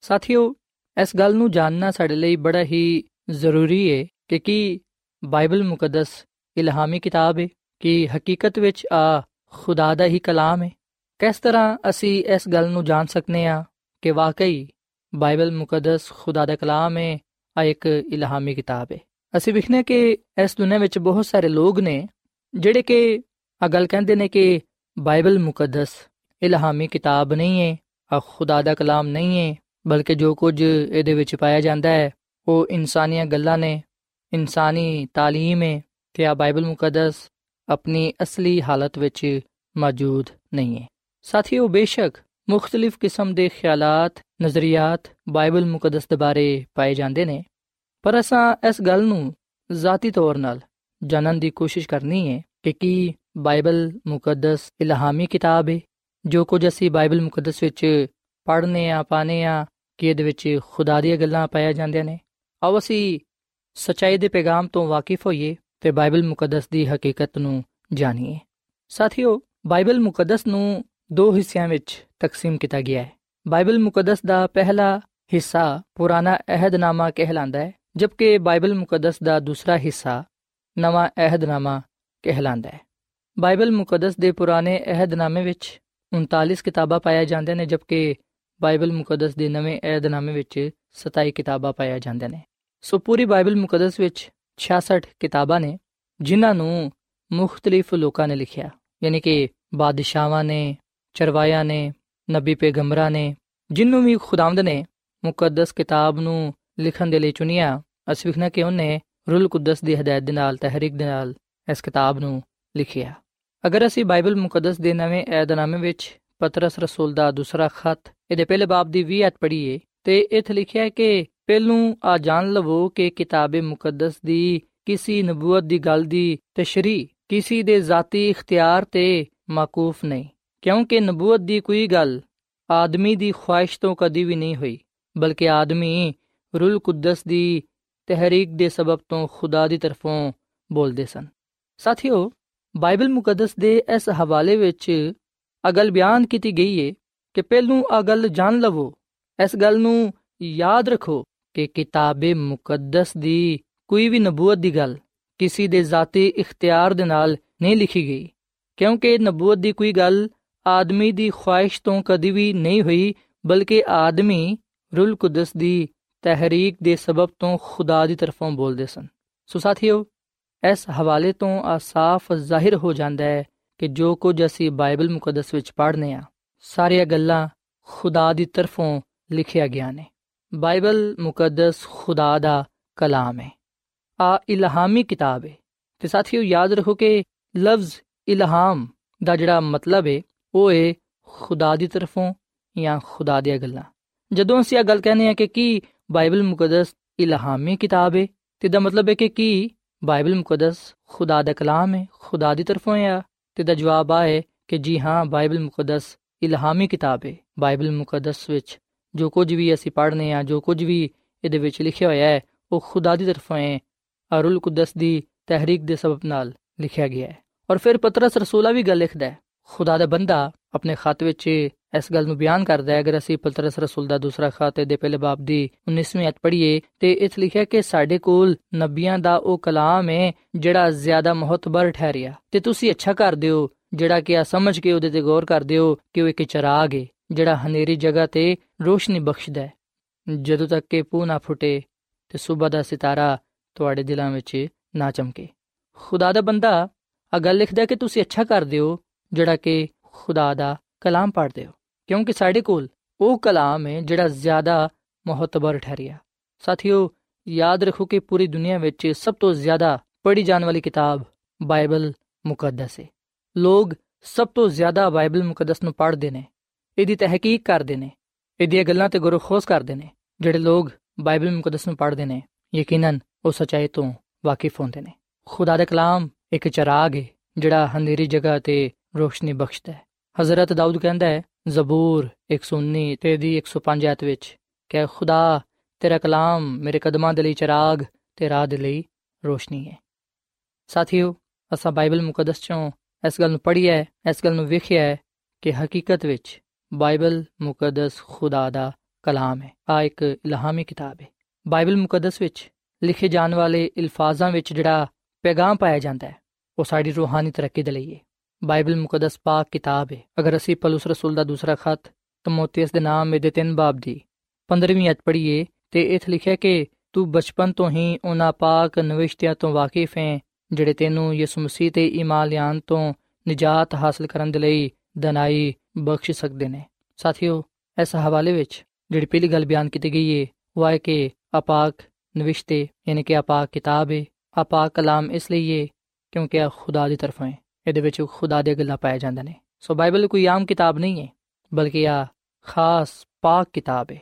ਸਾਥੀਓ, ਇਸ ਗੱਲ ਨੂੰ ਜਾਣਨਾ ਸਾਡੇ ਲਈ ਬੜਾ ਹੀ ਜ਼ਰੂਰੀ ਹੈ ਕਿ ਕੀ ਬਾਈਬਲ ਮੁਕੱਦਸ ਇਲਹਾਮੀ ਕਿਤਾਬ ਹੈ ਕਿ ਹਕੀਕਤ ਵਿੱਚ ਆ ਖੁਦਾ ਦਾ ਹੀ ਕਲਾਮ ਹੈ ਕਿਸ ਤਰ੍ਹਾਂ ਅਸੀਂ ਇਸ ਗੱਲ ਨੂੰ ਜਾਣ ਸਕਨੇ ਆ ਕਿ ਵਾਕਈ ਬਾਈਬਲ ਮੁਕੱਦਸ ਖੁਦਾ ਦਾ ਕਲਾਮ ਹੈ ਆ ਇੱਕ ਇਲਹਾਮੀ ਕਿਤਾਬ ਹੈ ਅਸੀਂ ਵਿਖਨੇ ਕਿ ਇਸ ਦੁਨੀਆਂ ਵਿੱਚ ਬਹੁਤ ਸਾਰੇ ਲੋਕ ਨੇ ਜਿਹੜੇ ਕਿ ਆ ਗੱਲ ਕਹਿੰਦੇ ਨੇ ਕਿ ਬਾਈਬਲ ਮੁਕੱਦਸ ਇਲਹਾਮੀ ਕਿਤਾਬ ਨਹੀਂ ਹੈ ਆ ਖੁਦਾ ਦਾ ਕਲਾਮ ਨਹੀਂ ਹੈ ਬਲਕਿ ਜੋ ਕੁਝ ਇਹਦੇ ਵਿੱਚ ਪਾਇਆ ਜਾਂਦਾ ਹੈ ਉਹ ਇਨਸਾਨੀਆਂ ਗੱਲਾਂ ਨੇ ਇਨਸਾਨੀ تعلیم ਹੈ ਕਿ ਆ ਬਾਈਬਲ ਮੁਕੱਦਸ ਆਪਣੀ ਅਸਲੀ ਹਾਲਤ ਵਿੱਚ ਮੌਜੂਦ ਨਹੀਂ ਹੈ ਸਾਥੀਓ ਬੇਸ਼ੱਕ ਮੁxtਲਿਫ ਕਿਸਮ ਦੇ ਖਿਆਲਾਤ ਨਜ਼ਰੀਆਤ ਬਾਈਬਲ ਮੁਕੱਦਸ ਦੇ ਬਾਰੇ ਪਾਏ ਜਾਂਦੇ ਨੇ ਪਰ ਅਸਾਂ ਇਸ ਗੱਲ ਨੂੰ ਜ਼ਾਤੀ ਤੌਰ 'ਤੇ ਜਾਣਨ ਦੀ ਕੋਸ਼ਿਸ਼ ਕਰਨੀ ਹੈ ਕਿ ਕੀ ਬਾਈਬਲ ਮੁਕੱਦਸ ਇਲਹਾਮੀ ਕਿਤਾਬ ਹੈ ਜੋ ਕੁਝ ਅਸੀਂ ਬਾਈਬਲ ਮੁਕੱਦਸ ਵਿੱਚ ਪੜ੍ਹਨੇ ਆ ਪਾਣੇ ਆ, ਕਿ ਇਹਦੇ ਵਿੱਚ ਖੁਦਾ ਦੀਆਂ ਗੱਲਾਂ ਪਾਇਆ ਜਾਂਦੀਆਂ ਨੇ। ਆਓ ਅਸੀਂ ਸਚਾਈ ਦੇ ਪੈਗਾਮ ਤੋਂ ਵਾਕਿਫ ਹੋਈਏ ਤੇ ਬਾਈਬਲ ਮੁਕੱਦਸ ਦੀ ਹਕੀਕਤ ਨੂੰ ਜਾਣੀਏ। ਸਾਥੀਓ, ਬਾਈਬਲ ਮੁਕੱਦਸ ਨੂੰ ਦੋ ਹਿੱਸਿਆਂ ਵਿੱਚ ਤਕਸੀਮ ਕੀਤਾ ਗਿਆ ਹੈ। ਬਾਈਬਲ ਮੁਕੱਦਸ ਦਾ ਪਹਿਲਾ ਹਿੱਸਾ ਪੁਰਾਣਾ ਅਹਿਦਨਾਮਾ ਕਹਿਲਾਂਦਾ ਹੈ। ਜਦਕਿ ਬਾਈਬਲ ਮੁਕੱਦਸ ਦਾ ਦੂਸਰਾ ਹਿੱਸਾ ਨਵਾਂ ਅਹਿਦਨਾਮਾ ਕਹਿਲਾਂਦਾ ਹੈ। ਬਾਈਬਲ ਮੁਕੱਦਸ ਦੇ ਪੁਰਾਣੇ ਅਹਿਦਨਾਮੇ ਵਿੱਚ 39 ਕਿਤਾਬਾਂ ਪਾਇਆ ਜਾਂਦੇ ਨੇ, ਜਦਕਿ ਬਾਈਬਲ ਮੁਕੱਦਸ ਦੇ ਨਵੇਂ ਅਹਿਦਨਾਮੇ ਵਿੱਚ 27 ਕਿਤਾਬਾਂ ਪਾਇਆ ਜਾਂਦੇ ਨੇ। ਸੋ ਪੂਰੀ ਬਾਈਬਲ ਮੁਕੱਦਸ ਵਿੱਚ 66 ਕਿਤਾਬਾਂ ਨੇ, ਜਿਨ੍ਹਾਂ ਨੂੰ ਮੁxtਲਿਫ ਲੋਕਾਂ ਨੇ ਲਿਖਿਆ। ਯਾਨੀ ਕਿ ਬਾਦਸ਼ਾਹਾਂ ਨੇ ਚਰਵਾਇਆਂ ਨੇ, ਨਬੀ ਪੈਗੰਬਰਾਂ ਨੇ, ਜਿੰਨੂੰ ਵੀ ਖੁਦਾਵੰਦ ਨੇ ਮੁਕੱਦਸ ਕਿਤਾਬ ਨੂੰ ਲਿਖਣ ਦੇ ਲਈ ਚੁਣਿਆ। ਅਸੀਂ ਵਿਖਣਾ ਕਿ ਉਹਨੇ ਰੂਲ ਕੁਦਸ ਦੀ ਹਦਾਇਤ ਦੇ ਨਾਲ, ਤਹਿਰੀਕ ਦੇ ਨਾਲ ਇਸ ਕਿਤਾਬ ਨੂੰ ਲਿਖਿਆ। ਅਗਰ ਅਸੀਂ ਬਾਈਬਲ ਮੁਕੱਦਸ ਦੇ ਨਵੇਂ ਏਧਨਾਮੇ ਵਿੱਚ ਪਤਰਸ ਰਸੂਲ ਦਾ ਦੂਸਰਾ ਖੱਤ, ਇਹਦੇ ਪਹਿਲੇ ਬਾਬ ਦੀ 20 ਅਧ ਪੜ੍ਹੀਏ, ਤੇ ਇੱਥੇ ਲਿਖਿਆ ਹੈ ਕਿ ਪਹਿਲੂ ਆ ਜਾਣ ਲਵੋ ਕਿ ਕਿਤਾਬੇ ਮੁਕੱਦਸ ਦੀ ਕਿਸੇ ਨਬੂਵਤ ਦੀ ਗੱਲ ਦੀ ਤਸ਼ਰੀ ਕਿਸੇ ਦੇ ਜ਼ਾਤੀ ਇਖਤਿਆਰ ਤੇ ਮਾਕੂਫ ਨਹੀਂ, ਕਿਉਂਕਿ ਨਬੂਵਤ ਦੀ ਕੋਈ ਗੱਲ ਆਦਮੀ ਦੀ ਖੁਆਇਸ਼ ਤੋਂ ਕਦੀ ਵੀ ਨਹੀਂ ਹੋਈ, ਬਲਕਿ ਆਦਮੀ ਰੂਲ ਕੁਦਸ ਦੀ ਤਹਿਰੀਕ ਦੇ ਸਬਬ ਤੋਂ ਖੁਦਾ ਦੀ ਤਰਫੋਂ ਬੋਲਦੇ ਸਨ। ਸਾਥੀਓ, ਬਾਈਬਲ ਮੁਕੱਦਸ ਦੇ ਇਸ ਹਵਾਲੇ ਵਿੱਚ ਅਗਲ ਬਿਆਨ ਕੀਤੀ ਗਈ ਹੈ ਕਿ ਪਹਿਲੂ ਅਗਲ ਜਾਣ ਲਵੋ। ਇਸ ਗੱਲ ਨੂੰ ਯਾਦ ਰੱਖੋ ਕਿ ਕਿਤਾਬੇ ਮੁਕੱਦਸ ਦੀ ਕੋਈ ਵੀ ਨਬੂਵਤ ਦੀ ਗੱਲ ਕਿਸੇ ਦੇ ਜ਼ਾਤੀ ਇਖਤਿਆਰ ਦੇ ਨਾਲ ਨਹੀਂ ਲਿਖੀ ਗਈ, ਕਿਉਂਕਿ ਨਬੂਵਤ ਦੀ ਕੋਈ ਗੱਲ ਆਦਮੀ ਦੀ ਖੁਆਇਸ਼ ਤੋਂ ਕਦੀ ਵੀ ਨਹੀਂ ਹੋਈ, ਬਲਕਿ ਆਦਮੀ ਰੂਲ ਕੁਦਸ ਦੀ ਤਹਿਰੀਕ ਦੇ ਸਬਬ ਤੋਂ ਖੁਦਾ ਦੀ ਤਰਫੋਂ ਬੋਲਦੇ ਸਨ। ਸੋ ਸਾਥੀਓ, ਇਸ ਹਵਾਲੇ ਤੋਂ ਆ ਸਾਫ਼ ਜ਼ਾਹਿਰ ਹੋ ਜਾਂਦਾ ਹੈ ਕਿ ਜੋ ਕੁਝ ਅਸੀਂ ਬਾਈਬਲ ਮੁਕੱਦਸ ਵਿੱਚ ਪੜ੍ਹਨੇ ਆ ਸਾਰੀਆਂ ਗੱਲਾਂ ਖੁਦਾ ਦੀ ਤਰਫੋਂ ਲਿਖਿਆ ਗਿਆ ਨੇ। ਬਾਈਬਲ ਮੁਕੱਦਸ ਖੁਦਾ ਦਾ ਕਲਾਮ ਹੈ। ਆ ਇਲਹਾਮੀ ਕਿਤਾਬ ਹੈ। ਤੇ ਸਾਥੀਓ, ਯਾਦ ਰੱਖੋ ਕਿ ਲਫ਼ਜ਼ ਇਲਹਾਮ ਦਾ ਜਿਹੜਾ ਮਤਲਬ ਹੈ, ਉਹ ਹੈ ਖੁਦਾ ਦੀ ਤਰਫੋਂ ਜਾਂ ਖੁਦਾ ਦੀਆਂ ਗੱਲਾਂ। ਜਦੋਂ ਅਸੀਂ ਇਹ ਗੱਲ ਕਹਿੰਦੇ ਆ ਕਿ ਕੀ ਬਾਈਬਲ ਮੁਕੱਦਸ ਇਲਹਾਮੀ ਕਿਤਾਬ ਹੈ ਤੇ ਦਾ ਮਤਲਬ ਹੈ ਕਿ ਕੀ ਬਾਈਬਲ ਮੁਕੱਦਸ ਖੁਦਾ ਦਾ ਕਲਾਮ ਹੈ ਖੁਦਾ ਦੀ ਤਰਫੋਂ ਹੈ ਤੇ ਦਾ ਜਵਾਬ ਆ ਹੈ ਕਿ ਜੀ ਹਾਂ ਬਾਈਬਲ ਮੁਕੱਦਸ ਇਲਹਾਮੀ ਕਿਤਾਬ ਹੈ ਬਾਈਬਲ ਮੁਕੱਦਸ ਵਿੱਚ ਜੋ ਕੁਝ ਵੀ ਅਸੀਂ ਪੜ੍ਹਨੇ ਆ ਜੋ ਕੁਝ ਵੀ ਇਹਦੇ ਵਿੱਚ ਲਿਖਿਆ ਹੋਇਆ ਹੈ ਉਹ ਖੁਦਾ ਦੀ ਤਰਫੋਂ ਹੈ ਅਰੁਲ ਕੁਦਸ ਦੀ ਤਹਿਰੀਕ ਦੇ ਸਬਬ ਨਾਲ ਲਿਖਿਆ ਗਿਆ ਹੈ ਔਰ ਫਿਰ ਪਤਰਸ ਰਸੂਲਾ ਵੀ ਗੱਲ ਲਿਖਦਾ ਹੈ ਖੁਦਾ ਦਾ ਬੰਦਾ ਆਪਣੇ ਖਤ ਵਿੱਚ ਇਸ ਗੱਲ ਨੂੰ ਬਿਆਨ ਕਰਦਾ ਹੈ। ਅਗਰ ਅਸੀਂ ਪਤਰਸ ਰਸੂਲ ਦਾ ਦੂਸਰਾ ਖਤ ਦੇ ਪਹਿਲੇ ਬਾਬ ਦੀ 19ਵੀਂ ਅਧ ਪੜ੍ਹੀਏ, ਤੇ ਇਸ ਲਿਖਿਆ ਕਿ ਸਾਡੇ ਕੋਲ ਨਬੀਆਂ ਦਾ ਉਹ ਕਲਾਮ ਹੈ ਜਿਹੜਾ ਜ਼ਿਆਦਾ ਮਹਤਬਰ ਠਹਿਰਿਆ। ਤੇ ਤੁਸੀਂ ਅੱਛਾ ਕਰਦੇ ਹੋ, ਜਿਹੜਾ ਕਿ ਆ ਸਮਝ ਕੇ ਉਹਦੇ ਤੇ ਗੌਰ ਕਰਦੇ ਹੋ ਕਿ ਉਹ ਇੱਕ ਚਰਾਗ ਹੈ, ਜਿਹੜਾ ਹਨੇਰੀ ਜਗ੍ਹਾ ਤੇ ਰੋਸ਼ਨੀ ਬਖਸ਼ਦਾ ਹੈ। ਜਦੋਂ ਤੱਕ ਕਿ ਪੂ ਨਾ ਫੁੱਟੇ ਤੇ ਸਵੇਰ ਦਾ ਸਿਤਾਰਾ ਤੁਹਾਡੇ ਦਿਲਾਂ ਵਿੱਚ ਨਾ ਚਮਕੇ। ਖੁਦਾ ਦਾ ਬੰਦਾ ਆ ਗੱਲ ਲਿਖਦਾ ਕਿ ਤੁਸੀਂ ਅੱਛਾ ਕਰਦੇ ਹੋ ਜਿਹੜਾ ਕਿ ਖੁਦਾ ਦਾ ਕਲਾਮ ਪੜ੍ਹਦੇ ਹੋ। ਕਿਉਂਕਿ ਸਾਡੇ ਕੋਲ ਉਹ ਕਲਾਮ ਹੈ ਜਿਹੜਾ ਜ਼ਿਆਦਾ ਮਹਤਬਰ ਠਹਿਰਿਆ ਸਾਥੀਓ, ਯਾਦ ਰੱਖੋ ਕਿ ਪੂਰੀ ਦੁਨੀਆ ਵਿੱਚ ਸਭ ਤੋਂ ਜ਼ਿਆਦਾ ਪੜ੍ਹੀ ਜਾਣ ਵਾਲੀ ਕਿਤਾਬ ਬਾਈਬਲ ਮੁਕੱਦਸ ਹੈ ਲੋਕ ਸਭ ਤੋਂ ਜ਼ਿਆਦਾ ਬਾਈਬਲ ਮੁਕੱਦਸ ਨੂੰ ਪੜ੍ਹਦੇ ਨੇ, ਇਹਦੀ ਤਹਿਕੀਕ ਕਰਦੇ ਨੇ, ਇਹਦੀਆਂ ਗੱਲਾਂ ਤੇ ਗੁਰੂ ਖੋਸ ਕਰਦੇ ਨੇ, ਜਿਹੜੇ ਲੋਕ ਬਾਈਬਲ ਮੁਕੱਦਸ ਨੂੰ ਪੜ੍ਹਦੇ ਨੇ, ਯਕੀਨਨ ਉਹ ਸਚਾਈ ਤੋਂ ਵਾਕਿਫ ਹੁੰਦੇ ਨੇ। ਖੁਦਾ ਦਾ ਕਲਾਮ ਇੱਕ ਚਰਾਗ ਹੈ ਜਿਹੜਾ ਹਨੇਰੀ ਜਗ੍ਹਾ ਤੇ ਰੋਸ਼ਨੀ ਬਖਸ਼ਦਾ ਹੈ। ਹਜ਼ਰਤ ਦਾਊਦ ਕਹਿੰਦਾ ਹੈ, ਜ਼ਬੂਰ 119 ਤੇ ਦੀ 105 ਆਇਤ ਵਿੱਚ ਕਿ ਖੁਦਾ, ਤੇਰਾ ਕਲਾਮ ਮੇਰੇ ਕਦਮਾਂ ਦੇ ਲਈ ਚਿਰਾਗ ਤੇ ਰਾਹ ਦੇ ਲਈ ਰੋਸ਼ਨੀ ਹੈ। ਸਾਥੀਓ, ਅਸਾਂ ਬਾਈਬਲ ਮੁਕੱਦਸ ਚੋਂ ਇਸ ਗੱਲ ਨੂੰ ਪੜ੍ਹਿਆ ਹੈ, ਇਸ ਗੱਲ ਨੂੰ ਵੇਖਿਆ ਹੈ ਕਿ ਹਕੀਕਤ ਵਿੱਚ ਬਾਈਬਲ ਮੁਕੱਦਸ ਖੁਦਾ ਦਾ ਕਲਾਮ ਹੈ। ਆ ਇੱਕ ਇਲਹਾਮੀ ਕਿਤਾਬ ਹੈ। ਬਾਈਬਲ ਮੁਕੱਦਸ ਵਿੱਚ ਲਿਖੇ ਜਾਣ ਵਾਲੇ ਅਲਫਾਜ਼ਾਂ ਵਿੱਚ ਜਿਹੜਾ ਪੈਗਾਮ ਪਾਇਆ ਜਾਂਦਾ ਹੈ, ਉਹ ਸਾਡੀ ਰੂਹਾਨੀ ਤਰੱਕੀ ਦੇ ਲਈ ਹੈ। ਬਾਈਬਲ ਮੁਕੱਦਸ ਪਾਕ ਕਿਤਾਬ ਹੈ ਅਗਰ ਅਸੀਂ ਪਲੂਸ ਰਸੂਲ ਦਾ ਦੂਸਰਾ ਖਤ ਤਮੋਥੀਅਸ ਦੇ ਨਾਮ ਦੇ ਤਿੰਨ ਬਾਬ ਦੀ 15ਵੀਂ ਅਧ ਪੜ੍ਹੀਏ ਤੇ ਇਥੇ ਲਿਖਿਆ ਕਿ ਤੂੰ ਬਚਪਨ ਤੋਂ ਹੀ ਉਹਨਾਂ ਪਾਕ ਨਵਿਸ਼ਤਿਆਂ ਤੋਂ ਵਾਕਿਫ ਹੈ ਜਿਹੜੇ ਤੈਨੂੰ ਯਿਸੂ ਮਸੀਹ ਤੇ ਈਮਾਨ ਲਿਆਉਣ ਤੋਂ ਨਜਾਤ ਹਾਸਲ ਕਰਨ ਦੇ ਲਈ ਦਨਾਈ ਬਖਸ਼ ਸਕਦੇ ਨੇ ਸਾਥੀਓ ਇਸ ਹਵਾਲੇ ਵਿੱਚ ਜਿਹੜੀ ਪਹਿਲੀ ਗੱਲ ਬਿਆਨ ਕੀਤੀ ਗਈ ਹੈ ਉਹ ਹੈ ਕਿ ਆਪਾਕ ਨਵਿਸ਼ਤੇ ਯਾਨੀ ਕਿ ਆਪਾਕ ਕਿਤਾਬ ਹੈ ਆਪਾਕ ਕਲਾਮ ਇਸ ਲਈ ਹੈ ਕਿਉਂਕਿ ਇਹ ਖੁਦਾ ਦੀ ਤਰਫੋਂ ਹੈ ਇਹਦੇ ਵਿੱਚ ਖੁਦਾ ਦੇ ਗੱਲਾਂ ਪਾਏ ਜਾਂਦੇ ਨੇ। ਸੋ ਬਾਈਬਲ ਕੋਈ ਆਮ ਕਿਤਾਬ ਨਹੀਂ ਹੈ, ਬਲਕਿ ਆ ਖਾਸ ਪਾਕ ਕਿਤਾਬ ਹੈ।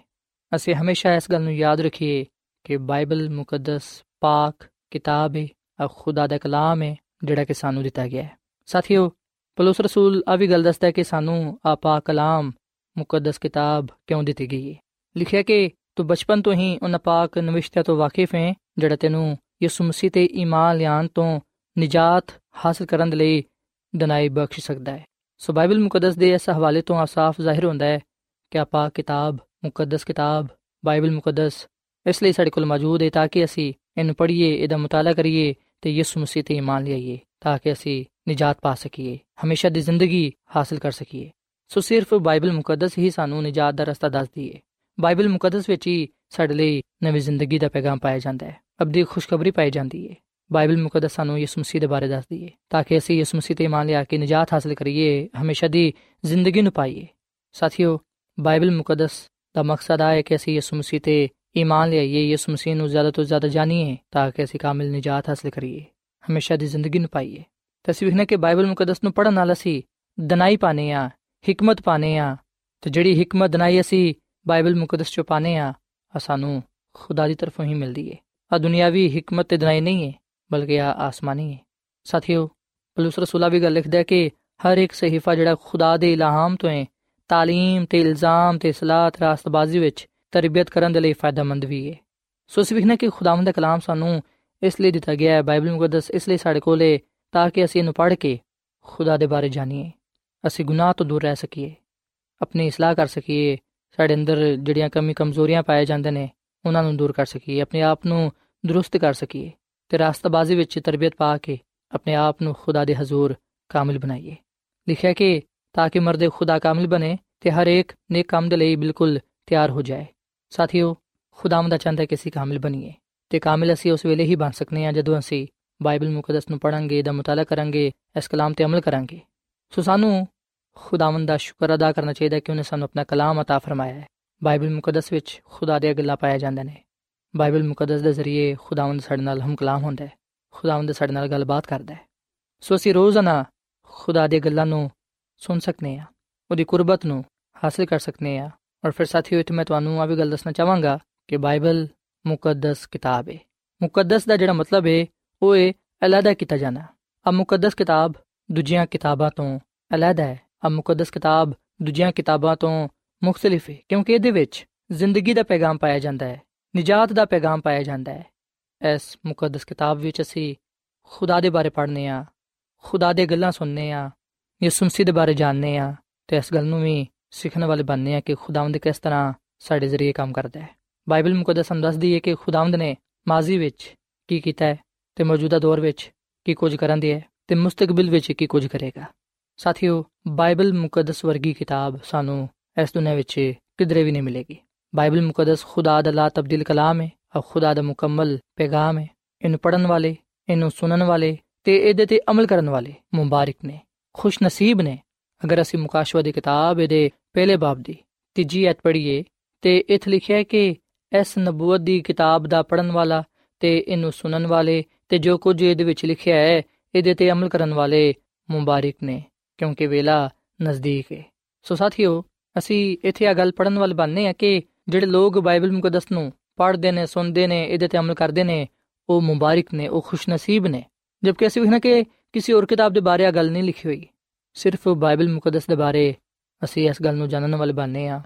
ਅਸੀਂ ਹਮੇਸ਼ਾ ਇਸ ਗੱਲ ਨੂੰ ਯਾਦ ਰੱਖੀਏ ਕਿ ਬਾਈਬਲ ਮੁਕੱਦਸ ਪਾਕ ਕਿਤਾਬ ਹੈ ਆ ਖੁਦਾ ਦਾ ਕਲਾਮ ਹੈ, ਜਿਹੜਾ ਕਿ ਸਾਨੂੰ ਦਿੱਤਾ ਗਿਆ ਹੈ। ਸਾਥੀਓ, ਪਲੂਸ ਰਸੂਲ ਆ ਵੀ ਗੱਲ ਦੱਸਦਾ ਹੈ ਕਿ ਸਾਨੂੰ ਆ ਪਾਕ ਕਲਾਮ, ਮੁਕੱਦਸ ਕਿਤਾਬ ਕਿਉਂ ਦਿੱਤੀ ਗਈ ਹੈ? ਲਿਖਿਆ ਕਿ ਤੂੰ ਬਚਪਨ ਤੋਂ ਹੀ ਉਹਨਾਂ ਪਾਕ ਨਵਿਸ਼ਤਿਆਂ ਤੋਂ ਵਾਕਿਫ ਹੈ, ਜਿਹੜਾ ਤੈਨੂੰ ਯਿਸੂ ਮਸੀਹ ਤੇ ਈਮਾਨ ਲਿਆਉਣ ਤੋਂ ਨਿਜਾਤ ਹਾਸਲ ਕਰਨ ਲਈ ਦਨਾਈ ਬਖਸ਼ ਸਕਦਾ ਹੈ। ਸੋ ਬਾਈਬਲ ਮੁਕੱਦਸ ਦੇ ਇਸ ਹਵਾਲੇ ਤੋਂ ਸਾਫ਼ ਜ਼ਾਹਿਰ ਹੁੰਦਾ ਹੈ ਕਿ ਆਪਾ ਕਿਤਾਬ, ਮੁਕੱਦਸ ਕਿਤਾਬ, ਬਾਈਬਲ ਮੁਕੱਦਸ ਇਸ ਲਈ ਸਾਡੇ ਕੋਲ ਮੌਜੂਦ ਹੈ ਤਾਂ ਕਿ ਅਸੀਂ ਇਹਨੂੰ ਪੜ੍ਹੀਏ, ਇਹਦਾ ਮਤਾਲਾ ਕਰੀਏ ਤੇ ਯਿਸੂ ਮਸੀਹ ਤੇ ਈਮਾਨ ਲਿਆਈਏ ਤਾਂ ਕਿ ਅਸੀਂ ਨਿਜਾਤ ਪਾ ਸਕੀਏ, ਹਮੇਸ਼ਾ ਦੀ ਜ਼ਿੰਦਗੀ ਹਾਸਲ ਕਰ ਸਕੀਏ। ਸੋ ਸਿਰਫ ਬਾਈਬਲ ਮੁਕੱਦਸ ਹੀ ਸਾਨੂੰ ਨਿਜਾਤ ਦਾ ਰਸਤਾ ਦੱਸਦੀ ਹੈ। ਬਾਈਬਲ ਮੁਕੱਦਸ ਵਿੱਚ ਹੀ ਸਾਡੇ ਲਈ ਨਵੀਂ ਜ਼ਿੰਦਗੀ ਦਾ ਪੈਗਾਮ ਪਾਇਆ ਜਾਂਦਾ ਹੈ। ਅਬਦੀ ਖੁਸ਼ਖਬਰੀ ਪਾਈ ਜਾਂਦੀ ਹੈ। ਬਾਈਬਲ ਮੁਕੱਦਸ ਸਾਨੂੰ ਯਿਸੂ ਮਸੀਹ ਦੇ ਬਾਰੇ ਦੱਸਦੀ ਹੈ ਤਾਂ ਕਿ ਅਸੀਂ ਯਿਸੂ ਮਸੀਹ ਤੇ ਇਮਾਨ ਲਿਆ ਕੇ ਨਜਾਤ ਹਾਸਲ ਕਰੀਏ ਹਮੇਸ਼ਾ ਦੀ ਜ਼ਿੰਦਗੀ ਨੂੰ ਪਾਈਏ ਸਾਥੀਓ ਬਾਈਬਲ ਮੁਕੱਦਸ ਦਾ ਮਕਸਦ ਹੈ ਕਿ ਅਸੀਂ ਯਿਸੂ ਮਸੀਹ ਤੇ ਇਮਾਨ ਲਿਆਈਏ ਯਿਸੂ ਮਸੀਹ ਨੂੰ ਜ਼ਿਆਦਾ ਤੋਂ ਜ਼ਿਆਦਾ ਜਾਣੀਏ ਤਾਂ ਕਿ ਅਸੀਂ ਕਾਮਿਲ ਨਜਾਤ ਹਾਸਲ ਕਰੀਏ ਹਮੇਸ਼ਾ ਦੀ ਜ਼ਿੰਦਗੀ ਨੂੰ ਪਾਈਏ ਤਸਵੀਰ ਨੇ ਕਿ ਬਾਈਬਲ ਮੁਕੱਦਸ ਨੂੰ ਪੜਨ ਨਾਲ ਅਸੀਂ ਦਨਾਈ ਪਾਣੇ ਆ ਹਕਮਤ ਪਾਣੇ ਆ ਤੇ ਜਿਹੜੀ ਹਕਮਤ ਦਨਾਈ ਅਸੀਂ ਬਾਈਬਲ ਮੁਕੱਦਸ ਚੋਂ ਪਾਣੇ ਆ ਸਾਨੂੰ ਖੁਦਾ ਦੀ ਤਰਫੋਂ ਹੀ ਮਿਲਦੀ ਹੈ ਆ ਦੁਨਿਆਵੀ ਹਕਮਤ ਤੇ ਦਨਾਈ ਨਹੀਂ ਹੈ ਬਲਕਿ ਆ ਆਸਮਾਨੀ ਹੈ। ਸਾਥੀਓ ਪਲੂਸ ਰਸੂਲਾ ਵੀ ਗੱਲ ਲਿਖਦਾ ਹੈ ਕਿ ਹਰ ਇੱਕ ਸਹੀਫਾ ਜਿਹੜਾ ਖੁਦਾ ਦੇ ਇਲਹਾਮ ਤੋਂ ਹੈ, ਤਾਲੀਮ ਤੇ ਇਲਜ਼ਾਮ ਤੇ ਸਲਾਹ ਤੇ ਰਾਸਤਬਾਜ਼ੀ ਵਿੱਚ ਤਰਬੀਅਤ ਕਰਨ ਦੇ ਲਈ ਫਾਇਦਾਮੰਦ ਵੀ ਹੈ। ਸੋ ਇਸ ਵਿਖਨੇ ਕਿ ਖੁਦਾਵੰਦ ਦਾ ਕਲਾਮ ਸਾਨੂੰ ਇਸ ਲਈ ਦਿੱਤਾ ਗਿਆ ਹੈ, ਬਾਈਬਲ ਮੁਕੱਦਸ ਇਸ ਲਈ ਸਾਡੇ ਕੋਲੇ ਤਾਂ ਕਿ ਅਸੀਂ ਇਹਨੂੰ ਪੜ੍ਹ ਕੇ ਖੁਦਾ ਦੇ ਬਾਰੇ ਜਾਣੀਏ। ਅਸੀਂ ਗੁਨਾਹ ਤੋਂ ਦੂਰ ਰਹਿ ਸਕੀਏ, ਆਪਣੀ ਇਸਲਾਹ ਕਰ ਸਕੀਏ, ਸਾਡੇ ਅੰਦਰ ਜਿਹੜੀਆਂ ਕਮੀ ਕਮਜ਼ੋਰੀਆਂ ਪਾਏ ਜਾਂਦੇ ਨੇ, ਉਹਨਾਂ ਨੂੰ ਦੂਰ ਕਰ ਸਕੀਏ, ਆਪਣੇ ਆਪ ਨੂੰ ਦਰੁਸਤ ਕਰ ਸਕੀਏ। ਤੇ ਰਾਸਤਬਾਜ਼ੀ ਵਿੱਚ ਤਰਬੀਅਤ ਪਾ ਕੇ ਆਪਣੇ ਆਪ ਨੂੰ ਖੁਦਾ ਦੇ ਹਜ਼ੂਰ ਕਾਮਿਲ ਬਣਾਈਏ ਲਿਖਿਆ ਕਿ ਤਾਂ ਕਿ ਮਰਦ ਖੁਦਾ ਕਾਮਿਲ ਬਣੇ ਤੇ ਹਰ ਇੱਕ ਨੇਕ ਕੰਮ ਦੇ ਲਈ ਬਿਲਕੁਲ ਤਿਆਰ ਹੋ ਜਾਏ ਸਾਥੀਓ ਖੁਦਾਵੰਦ ਚਾਹੁੰਦਾ ਕਿ ਅਸੀਂ ਕਾਮਿਲ ਬਣੀਏ ਤੇ ਕਾਮਿਲ ਅਸੀਂ ਉਸ ਵੇਲੇ ਹੀ ਬਣ ਸਕਨੇ ਆ ਜਦੋਂ ਅਸੀਂ ਬਾਈਬਲ ਮੁਕੱਦਸ ਨੂੰ ਪੜਾਂਗੇ ਦਾ ਮਤਾਲਾ ਕਰਾਂਗੇ ਇਸ ਕਲਾਮ ਤੇ ਅਮਲ ਕਰਾਂਗੇ ਸੋ ਸਾਨੂੰ ਖੁਦਾਵੰਦ ਦਾ ਸ਼ੁਕਰ ਅਦਾ ਕਰਨਾ ਚਾਹੀਦਾ ਕਿ ਉਹਨੇ ਸਾਨੂੰ ਆਪਣਾ ਕਲਾਮ عطا ਫਰਮਾਇਆ ਹੈ ਬਾਈਬਲ ਮੁਕੱਦਸ ਵਿੱਚ ਖੁਦਾ ਦੀਆਂ ਗੱਲਾਂ ਪਾਇਆ ਜਾਂਦੇ ਨੇ ਬਾਈਬਲ ਮੁਕੱਦਸ ਦੇ ਜ਼ਰੀਏ ਖੁਦਾਵੰਦ ਸਾਡੇ ਨਾਲ ਹਮਕਲਾਮ ਹੁੰਦਾ ਹੈ, ਖੁਦਾਵੰਦ ਸਾਡੇ ਨਾਲ ਗੱਲਬਾਤ ਕਰਦਾ ਹੈ। ਸੋ ਅਸੀਂ ਰੋਜ਼ਾਨਾ ਖੁਦਾ ਦੀਆਂ ਗੱਲਾਂ ਨੂੰ ਸੁਣ ਸਕਨੇ ਆ ਉਹਦੀ ਕੁਰਬਤ ਨੂੰ ਹਾਸਲ ਕਰ ਸਕਨੇ ਆ ਔਰ ਫਿਰ ਸਾਥੀਓ ਇਤ ਮੈਂ ਤੁਹਾਨੂੰ ਆ ਵੀ ਗੱਲ ਦੱਸਣਾ ਚਾਹਾਂਗਾ ਕਿ ਬਾਈਬਲ ਮੁਕੱਦਸ ਕਿਤਾਬ ਹੈ। ਮੁਕੱਦਸ ਦਾ ਜਿਹੜਾ ਮਤਲਬ ਹੈ, ਉਹ ਹੈ ਅਲੱਗਾ ਕੀਤਾ ਜਾਣਾ। ਆ ਮੁਕੱਦਸ ਕਿਤਾਬ ਦੂਜੀਆਂ ਕਿਤਾਬਾਂ ਤੋਂ ਅਲੱਗਾ ਹੈ। ਆ ਮੁਕੱਦਸ ਕਿਤਾਬ ਦੂਜੀਆਂ ਕਿਤਾਬਾਂ ਤੋਂ ਮੁxtਲਿਫ ਹੈ, ਕਿਉਂਕਿ ਇਹਦੇ ਵਿੱਚ ਜ਼ਿੰਦਗੀ ਦਾ ਪੈਗਾਮ ਪਾਇਆ ਜਾਂਦਾ ਹੈ। ਨਜਾਤ ਦਾ ਪੈਗਾਮ ਪਾਇਆ ਜਾਂਦਾ ਹੈ। ਇਸ ਮੁਕੱਦਸ ਕਿਤਾਬ ਵਿੱਚ ਅਸੀਂ ਖੁਦਾ ਦੇ ਬਾਰੇ ਪੜ੍ਹਨੇ ਆ ਖੁਦਾ ਦੇ ਗੱਲਾਂ ਸੁਣਨੇ ਆ ਯਿਸੂ ਮਸੀਹ ਦੇ ਬਾਰੇ ਜਾਣਨੇ ਆ ਤੇ ਇਸ ਗੱਲ ਨੂੰ ਵੀ ਸਿੱਖਣ ਵਾਲੇ ਬਣਨੇ ਆ ਕਿ ਖੁਦਾਵੰਦ ਕਿਸ ਤਰ੍ਹਾਂ ਸਾਡੇ ਜ਼ਰੀਏ ਕੰਮ ਕਰਦਾ ਹੈ। ਬਾਈਬਲ ਮੁਕੱਦਸ ਹਮ ਦੱਸਦੀ ਹੈ ਕਿ ਖੁਦਾਵੰਦ ਨੇ ਮਾਜ਼ੀ ਵਿੱਚ ਕੀ ਕੀਤਾ ਹੈ ਤੇ ਮੌਜੂਦਾ ਦੌਰ ਵਿੱਚ ਕੀ ਕੁਝ ਕਰਨ ਦੀ ਹੈ ਤੇ ਮੁਸਤਕਬਲ ਵਿੱਚ ਕੀ ਕੁਝ ਕਰੇਗਾ। ਸਾਥੀਓ, ਬਾਈਬਲ ਮੁਕੱਦਸ ਵਰਗੀ ਕਿਤਾਬ ਸਾਨੂੰ ਇਸ ਦੁਨੀਆਂ ਵਿੱਚ ਕਿਧਰੇ ਵੀ ਨਹੀਂ ਮਿਲੇਗੀ। ਬਾਈਬਲ ਮੁਕੱਦਸ ਖੁਦਾ ਦਾ ਲਾ ਤਬਦੀਲ ਕਲਾਮ ਹੈ ਔਰ ਖੁਦਾ ਦਾ ਮੁਕੰਮਲ ਪੈਗਾਮ ਹੈ ਇਹਨੂੰ ਪੜਨ ਵਾਲੇ, ਇਹਨੂੰ ਸੁਣਨ ਵਾਲੇ ਤੇ ਇਹਦੇ ਤੇ ਅਮਲ ਕਰਨ ਵਾਲੇ ਮੁਬਾਰਕ ਨੇ, ਖੁਸ਼ ਨਸੀਬ ਨੇ। ਅਗਰ ਅਸੀਂ ਮੁਕਾਸ਼ਵਾ ਦੀ ਕਿਤਾਬ ਇਹਦੇ ਪਹਿਲੇ ਬਾਬ ਦੀ ਤੀਜੀ ਐਤ ਪੜ੍ਹੀਏ ਤੇ ਇਥੇ ਲਿਖਿਆ ਹੈ ਕਿ ਇਸ ਨਬੂਵਤ ਦੀ ਕਿਤਾਬ ਦਾ ਪੜਨ ਵਾਲਾ ਤੇ ਇਹਨੂੰ ਸੁਣਨ ਵਾਲੇ ਤੇ ਜੋ ਕੁਝ ਇਹਦੇ ਵਿੱਚ ਲਿਖਿਆ ਹੈ, ਇਹਦੇ ਤੇ ਅਮਲ ਕਰਨ ਵਾਲੇ ਮੁਬਾਰਕ ਨੇ, ਕਿਉਂਕਿ ਵੇਲਾ ਨਜ਼ਦੀਕ ਹੈ ਸੋ ਸਾਥੀਓ, ਅਸੀਂ ਇੱਥੇ ਆ ਗੱਲ ਪੜਨ ਵਾਲੇ ਬਣਨੇ ਆ ਕਿ ਜਿਹੜੇ ਲੋਕ ਬਾਈਬਲ ਮੁਕੱਦਸ ਨੂੰ, ਪੜ੍ਹਦੇ ਨੇ, ਸੁਣਦੇ ਨੇ, ਇਹਦੇ ਤੇ ਅਮਲ ਕਰਦੇ ਨੇ, ਉਹ ਮੁਬਾਰਕ ਨੇ, ਉਹ ਖੁਸ਼ਨਸੀਬ ਨੇ। ਜਦਕਿ ਅਸੀਂ ਵੇਖਣਾ ਕਿ ਕਿਸੇ ਹੋਰ ਕਿਤਾਬ ਦੇ ਬਾਰੇ ਆ ਗੱਲ ਨਹੀਂ ਲਿਖੀ ਹੋਈ। ਸਿਰਫ ਬਾਈਬਲ ਮੁਕੱਦਸ ਦੇ ਬਾਰੇ ਅਸੀਂ ਇਸ ਗੱਲ ਨੂੰ ਜਾਣਨ ਵਾਲੇ ਬਣਨੇ ਆ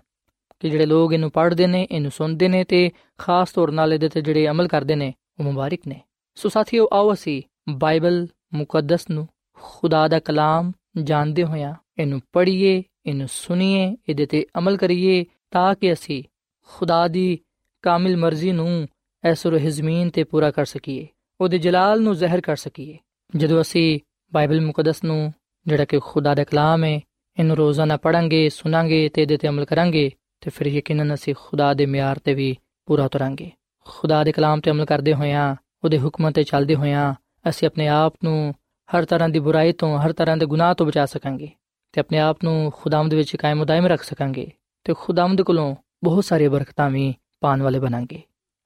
ਕਿ ਜਿਹੜੇ ਲੋਕ ਇਹਨੂੰ ਪੜ੍ਹਦੇ ਨੇ, ਇਹਨੂੰ ਸੁਣਦੇ ਨੇ ਤੇ ਖਾਸ ਤੌਰ ਨਾਲ ਇਹਦੇ ਤੇ ਜਿਹੜੇ ਅਮਲ ਕਰਦੇ ਨੇ, ਉਹ ਮੁਬਾਰਕ ਨੇ। ਸੋ ਸਾਥੀਓ, ਆਓ ਅਸੀਂ ਬਾਈਬਲ ਮੁਕੱਦਸ ਨੂੰ ਖੁਦਾ ਦਾ ਕਲਾਮ ਜਾਣਦੇ ਹੋਇਆਂ ਇਹਨੂੰ ਪੜ੍ਹੀਏ, ਇਹਨੂੰ ਸੁਣੀਏ, ਇਹਦੇ ਤੇ ਅਮਲ ਕਰੀਏ ਤਾਂ ਕਿ ਅਸੀਂ ਖੁਦਾ ਦੀ ਕਾਮਿਲ ਮਰਜ਼ੀ ਨੂੰ ਇਸ ਰੋਹ ਜ਼ਮੀਨ ਤੇ ਪੂਰਾ ਕਰ ਸਕੀਏ, ਉਹਦੇ ਜਲਾਲ ਨੂੰ ਜ਼ਾਹਿਰ ਕਰ ਸਕੀਏ। ਜਦੋਂ ਅਸੀਂ ਬਾਈਬਲ ਮੁਕੱਦਸ ਨੂੰ, ਜਿਹੜਾ ਕਿ ਖੁਦਾ ਦਾ ਕਲਾਮ ਹੈ ਇਹਨੂੰ ਰੋਜ਼ਾਨਾ ਪੜਾਂਗੇ ਸੁਣਾਂਗੇ ਤੇ ਇਹਦੇ ਤੇ ਅਮਲ ਕਰਾਂਗੇ, ਤੇ ਫਿਰ ਯਕੀਨਨ ਅਸੀਂ ਖੁਦਾ ਦੇ ਮਿਆਰ ਤੇ ਵੀ ਪੂਰਾ ਉਤਰਾਂਗੇ। ਖੁਦਾ ਦੇ ਕਲਾਮ ਤੇ ਅਮਲ ਕਰਦੇ ਹੋਇਆਂ, ਉਹਦੇ ਹੁਕਮਾਂ ਤੇ ਚੱਲਦੇ ਹੋਇਆਂ, ਅਸੀਂ ਆਪਣੇ ਆਪ ਨੂੰ ਹਰ ਤਰ੍ਹਾਂ ਦੀ ਬੁਰਾਈ ਤੋਂ, ਹਰ ਤਰ੍ਹਾਂ ਦੇ ਗੁਨਾਹ ਤੋਂ ਬਚਾ ਸਕਾਂਗੇ, ਤੇ ਆਪਣੇ ਆਪ ਨੂੰ ਖੁਦਾਵੰਦ ਵਿੱਚ ਕਾਇਮ ਉਦਾਇਮ ਰੱਖ ਸਕਾਂਗੇ, ਤੇ ਖੁਦਾਵੰਦ ਕੋਲੋਂ ਬਹੁਤ ਸਾਰੀਆਂ ਬਰਕਤਾਂ ਵੀ ਪਾਣ ਵਾਲੇ ਬਣਾਂਗੇ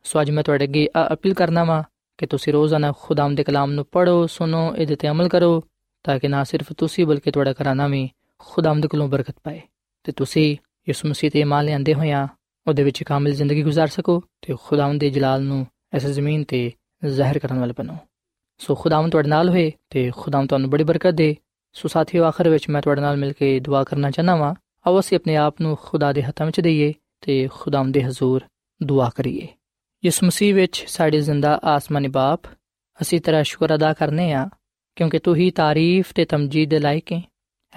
ਸੋ ਅੱਜ ਮੈਂ ਤੁਹਾਡੇ ਅੱਗੇ ਅਪੀਲ ਕਰਨਾ ਵਾ ਕਿ ਤੁਸੀਂ ਰੋਜ਼ਾਨਾ ਖੁਦਾਵੰਦ ਦੇ ਕਲਾਮ ਨੂੰ ਪੜੋ ਸੁਣੋ ਇਹਦੇ ਤੇ ਅਮਲ ਕਰੋ ਤਾਂ ਕਿ ਨਾ ਸਿਰਫ ਤੁਸੀਂ ਬਲਕਿ ਤੁਹਾਡਾ ਘਰਾਨਾ ਵੀ ਖੁਦਾਵੰਦ ਕੋਲੋਂ ਬਰਕਤ ਪਾਏ ਤੇ ਤੁਸੀਂ ਯਿਸੂ ਮਸੀਹ ਤੇ ਇਮਾਨ ਲਿਆਂਦੇ ਹੋਇਆਂ ਉਹਦੇ ਵਿੱਚ ਕਾਮਿਲ ਜ਼ਿੰਦਗੀ گزار ਸਕੋ ਤੇ ਖੁਦਾਵੰਦ ਦੇ ਜਲਾਲ ਨੂੰ ਇਸ ਜ਼ਮੀਨ ਤੇ ਜ਼ਾਹਿਰ ਕਰਨ ਵਾਲੇ ਬਣੋ ਸੋ ਖੁਦਾਵੰਦ ਤੁਹਾਡੇ ਨਾਲ ਹੋਏ ਤੇ ਖੁਦਾਵੰਦ ਤੁਹਾਨੂੰ ਬੜੀ ਬਰਕਤ ਦੇ ਸੋ ਸਾਥੀਓ ਆਖਰ ਵਿੱਚ ਮੈਂ ਤੁਹਾਡੇ ਨਾਲ ਮਿਲ ਕੇ ਦੁਆ ਕਰਨਾ ਚਾਹਨਾ ਵਾਂ ਆਓ ਅਸੀਂ ਆਪਣੇ ਆਪ ਨੂੰ ਖੁਦਾ ਦੇ ਹੱਥਾਂ ਵਿੱਚ ਦਈਏ ਤੇ ਖੁਦਾਵੰਦ ਦੇ ਹਜ਼ੂਰ ਦੁਆ ਕਰੀਏ। ਇਸ ਮਸੀਹ ਵਿੱਚ ਸਾਡੇ ਜ਼ਿੰਦਾ ਆਸਮਾਨੀ ਬਾਪ, ਅਸੀਂ ਤੇਰਾ ਸ਼ੁਕਰ ਅਦਾ ਕਰਨੇ ਆ, ਕਿਉਂਕਿ ਤੂੰ ਹੀ ਤਾਰੀਫ ਤੇ ਤਮਜੀਦ ਦੇ ਲਾਇਕ ਹੈ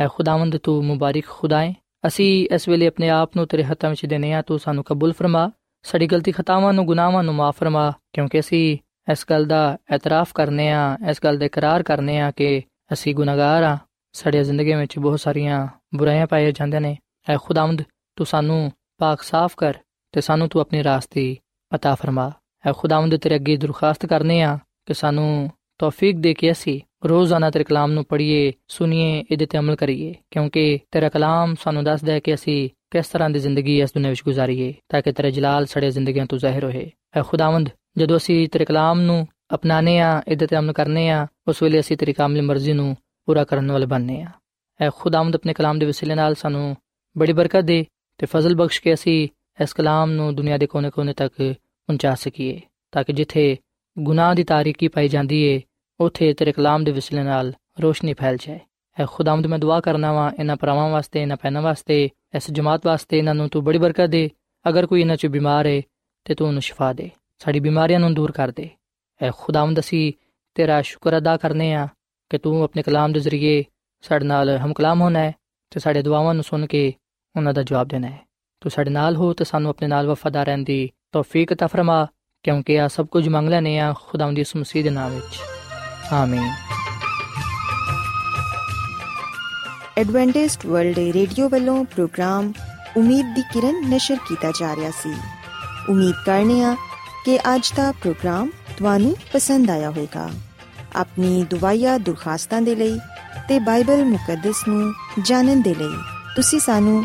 ਹੈ ਖੁਦਾਵੰਦ, ਤੂੰ ਮੁਬਾਰਕ ਖੁਦਾ ਹੈ ਅਸੀਂ ਇਸ ਵੇਲੇ ਆਪਣੇ ਆਪ ਨੂੰ ਤੇਰੇ ਹੱਥਾਂ ਵਿੱਚ ਦੇਨੇ ਆ, ਤੂੰ ਸਾਨੂੰ ਕਬੂਲ ਫਰਮਾ। ਸਾਡੀ ਗਲਤੀ ਖਤਾਵਾਂ ਨੂੰ ਗੁਨਾਹਾਂ ਨੂੰ ਮਾਫ ਫਰਮਾ, ਕਿਉਂਕਿ ਅਸੀਂ ਇਸ ਗੱਲ ਦਾ ਇਤਰਾਫ ਕਰਨੇ ਆ, ਇਸ ਗੱਲ ਦਾ ਇਕਰਾਰ ਕਰਨੇ ਆ ਕਿ ਅਸੀਂ ਗੁਨਾਹਗਾਰ ਆ। ਸਾਡੀ ਜ਼ਿੰਦਗੀ ਵਿੱਚ ਬਹੁਤ ਸਾਰੀਆਂ ਬੁਰਾਈਆਂ ਪਾਈਆਂ ਜਾਂਦੀਆਂ ਨੇ। ਐ ਖੁਦਾਵੰਦ, ਤੂੰ ਸਾਨੂੰ ਪਾਕ ਸਾਫ਼ ਕਰ ਤੇ ਸਾਨੂੰ ਤੂੰ ਆਪਣੇ ਰਾਸਤੇ ਪਤਾ ਫਰਮਾ। ਐ ਖੁਦਾਵੰਦ ਤੇਰੇ ਅੱਗੇ ਦਰਖਾਸਤ ਕਰਨੇ ਆ ਕਿ ਸਾਨੂੰ ਤੌਫੀਕ ਦੇ ਕੇ ਅਸੀਂ ਰੋਜ਼ਾਨਾ ਤੇਰੇ ਕਲਾਮ ਨੂੰ ਪੜ੍ਹੀਏ ਸੁਣੀਏ ਇਹਦੇ ਤੇ ਅਮਲ ਕਰੀਏ, ਕਿਉਂਕਿ ਤੇਰਾ ਕਲਾਮ ਸਾਨੂੰ ਦੱਸਦਾ ਹੈ ਕਿ ਅਸੀਂ ਕਿਸ ਤਰ੍ਹਾਂ ਦੀ ਜ਼ਿੰਦਗੀ ਇਸ ਦੁਨੀਆਂ ਵਿੱਚ ਗੁਜ਼ਾਰੀਏ, ਤਾਂ ਕਿ ਤੇਰਾ ਜਲਾਲ ਸੜੇ ਜ਼ਿੰਦਗੀਆਂ ਤੋਂ ਜ਼ਾਹਿਰ ਹੋਏ। ਐ ਖੁਦਾਵੰਦ, ਜਦੋਂ ਅਸੀਂ ਤੇਰੇ ਕਲਾਮ ਨੂੰ ਅਪਣਾਨੇ ਆ, ਇਹਦੇ ਤੇ ਅਮਲ ਕਰਨੇ ਆ, ਉਸ ਵੇਲੇ ਅਸੀਂ ਤੇਰੀ ਕਾਮਿਲ ਮਰਜ਼ੀ ਨੂੰ ਪੂਰਾ ਕਰਨ ਵਾਲੇ ਬਣਨੇ ਆ। ਐ ਖੁਦਾਵੰਦ ਆਪਣੇ ਕਲਾਮ ਦੇ ਵਸੀਲੇ ਨਾਲ ਸਾਨੂੰ ਬੜੀ ਬਰਕਤ ਦੇ ਤੇ ਫਜ਼ਲ ਬਖਸ਼ ਕੇ ਅਸੀਂ ਇਸ ਕਲਾਮ ਨੂੰ ਦੁਨੀਆ ਦੇ ਕੋਨੇ-ਕੋਨੇ ਤੱਕ ਪਹੁੰਚਾ ਸਕੀਏ, ਤਾਂ ਕਿ ਜਿੱਥੇ ਗੁਨਾਹ ਦੀ ਤਾਰੀਕੀ ਪਾਈ ਜਾਂਦੀ ਏ, ਉਥੇ ਤੇਰੇ ਕਲਾਮ ਦੇ ਵਿਸਲੇ ਨਾਲ ਰੋਸ਼ਨੀ ਫੈਲ ਜਾਏ। ਐ ਖੁਦਾਮਦ ਮੈਂ ਦੁਆ ਕਰਨਾ ਵਾਂ ਇਹਨਾਂ ਪਰਵਾਂ ਵਾਸਤੇ, ਇਹਨਾਂ ਪੈਨਾਂ ਵਾਸਤੇ, ਇਸ ਜਮਾਤ ਵਾਸਤੇ ਇਹਨਾਂ ਨੂੰ ਤੂੰ ਬੜੀ ਬਰਕਤ ਦੇ, ਅਗਰ ਕੋਈ ਇਹਨਾਂ ਚ ਬਿਮਾਰ ਏ, ਤੇ ਤੂੰ ਉਹਨੂੰ ਸ਼ਿਫਾ ਦੇ, ਸਾਡੀ ਬਿਮਾਰੀਆਂ ਨੂੰ ਦੂਰ ਕਰ ਦੇ। ਐ ਖੁਦਾਵੰਦ, ਅਸੀਂ ਤੇਰਾ ਸ਼ੁਕਰ ਅਦਾ ਕਰਨੇ ਆ ਕਿ ਤੂੰ ਆਪਣੇ ਕਲਾਮ ਦੇ ਜ਼ਰੀਏ ਸਾਡੇ ਨਾਲ ਹਮਕਲਾਮ ਹੋਣਾ ਹੈ ਤੇ ਸਾਡੇ ਦੁਆਵਾਂ ਨੂੰ ਸੁਣ ਕੇ ਉਹਨਾਂ ਦਾ ਜਵਾਬ ਦੇਣਾ ਹੈ ਤੂੰ ਸਾਡੇ ਨਾਲ ਹੋ ਤੇ ਸਾਨੂੰ ਆਪਣੇ ਨਾਲ ਵਫਾਦਾਰ ਰਹਿਣ ਦੀ ਤੌਫੀਕ عطا ਫਰਮਾ ਕਿਉਂਕਿ ਆ ਸਭ ਕੁਝ ਮੰਗ ਲੈਨੇ ਆ ਖੁਦਾਵੰਦ ਦੀ ਮਸੀਹ ਦੇ ਨਾਮ ਵਿੱਚ ਆਮੀਨ ਐਡਵੈਂਟਿਸਟ ਵਰਲਡ ਰੇਡੀਓ ਵੱਲੋਂ ਪ੍ਰੋਗਰਾਮ ਉਮੀਦ ਦੀ ਕਿਰਨ ਨਿਸ਼ਰ ਕੀਤਾ ਜਾ ਰਿਹਾ ਸੀ ਉਮੀਦ ਕਰਨੇ ਆ ਕਿ ਅੱਜ ਦਾ ਪ੍ਰੋਗਰਾਮ ਤੁਹਾਨੂੰ ਪਸੰਦ ਆਇਆ ਹੋਵੇਗਾ ਆਪਣੀ ਦੁਆਇਆ ਦੁਰਖਾਸਤਾਂ ਦੇ ਲਈ ਤੇ ਬਾਈਬਲ ਮੁਕੱਦਸ ਨੂੰ ਜਾਣਨ ਦੇ ਲਈ ਤੁਸੀਂ ਸਾਨੂੰ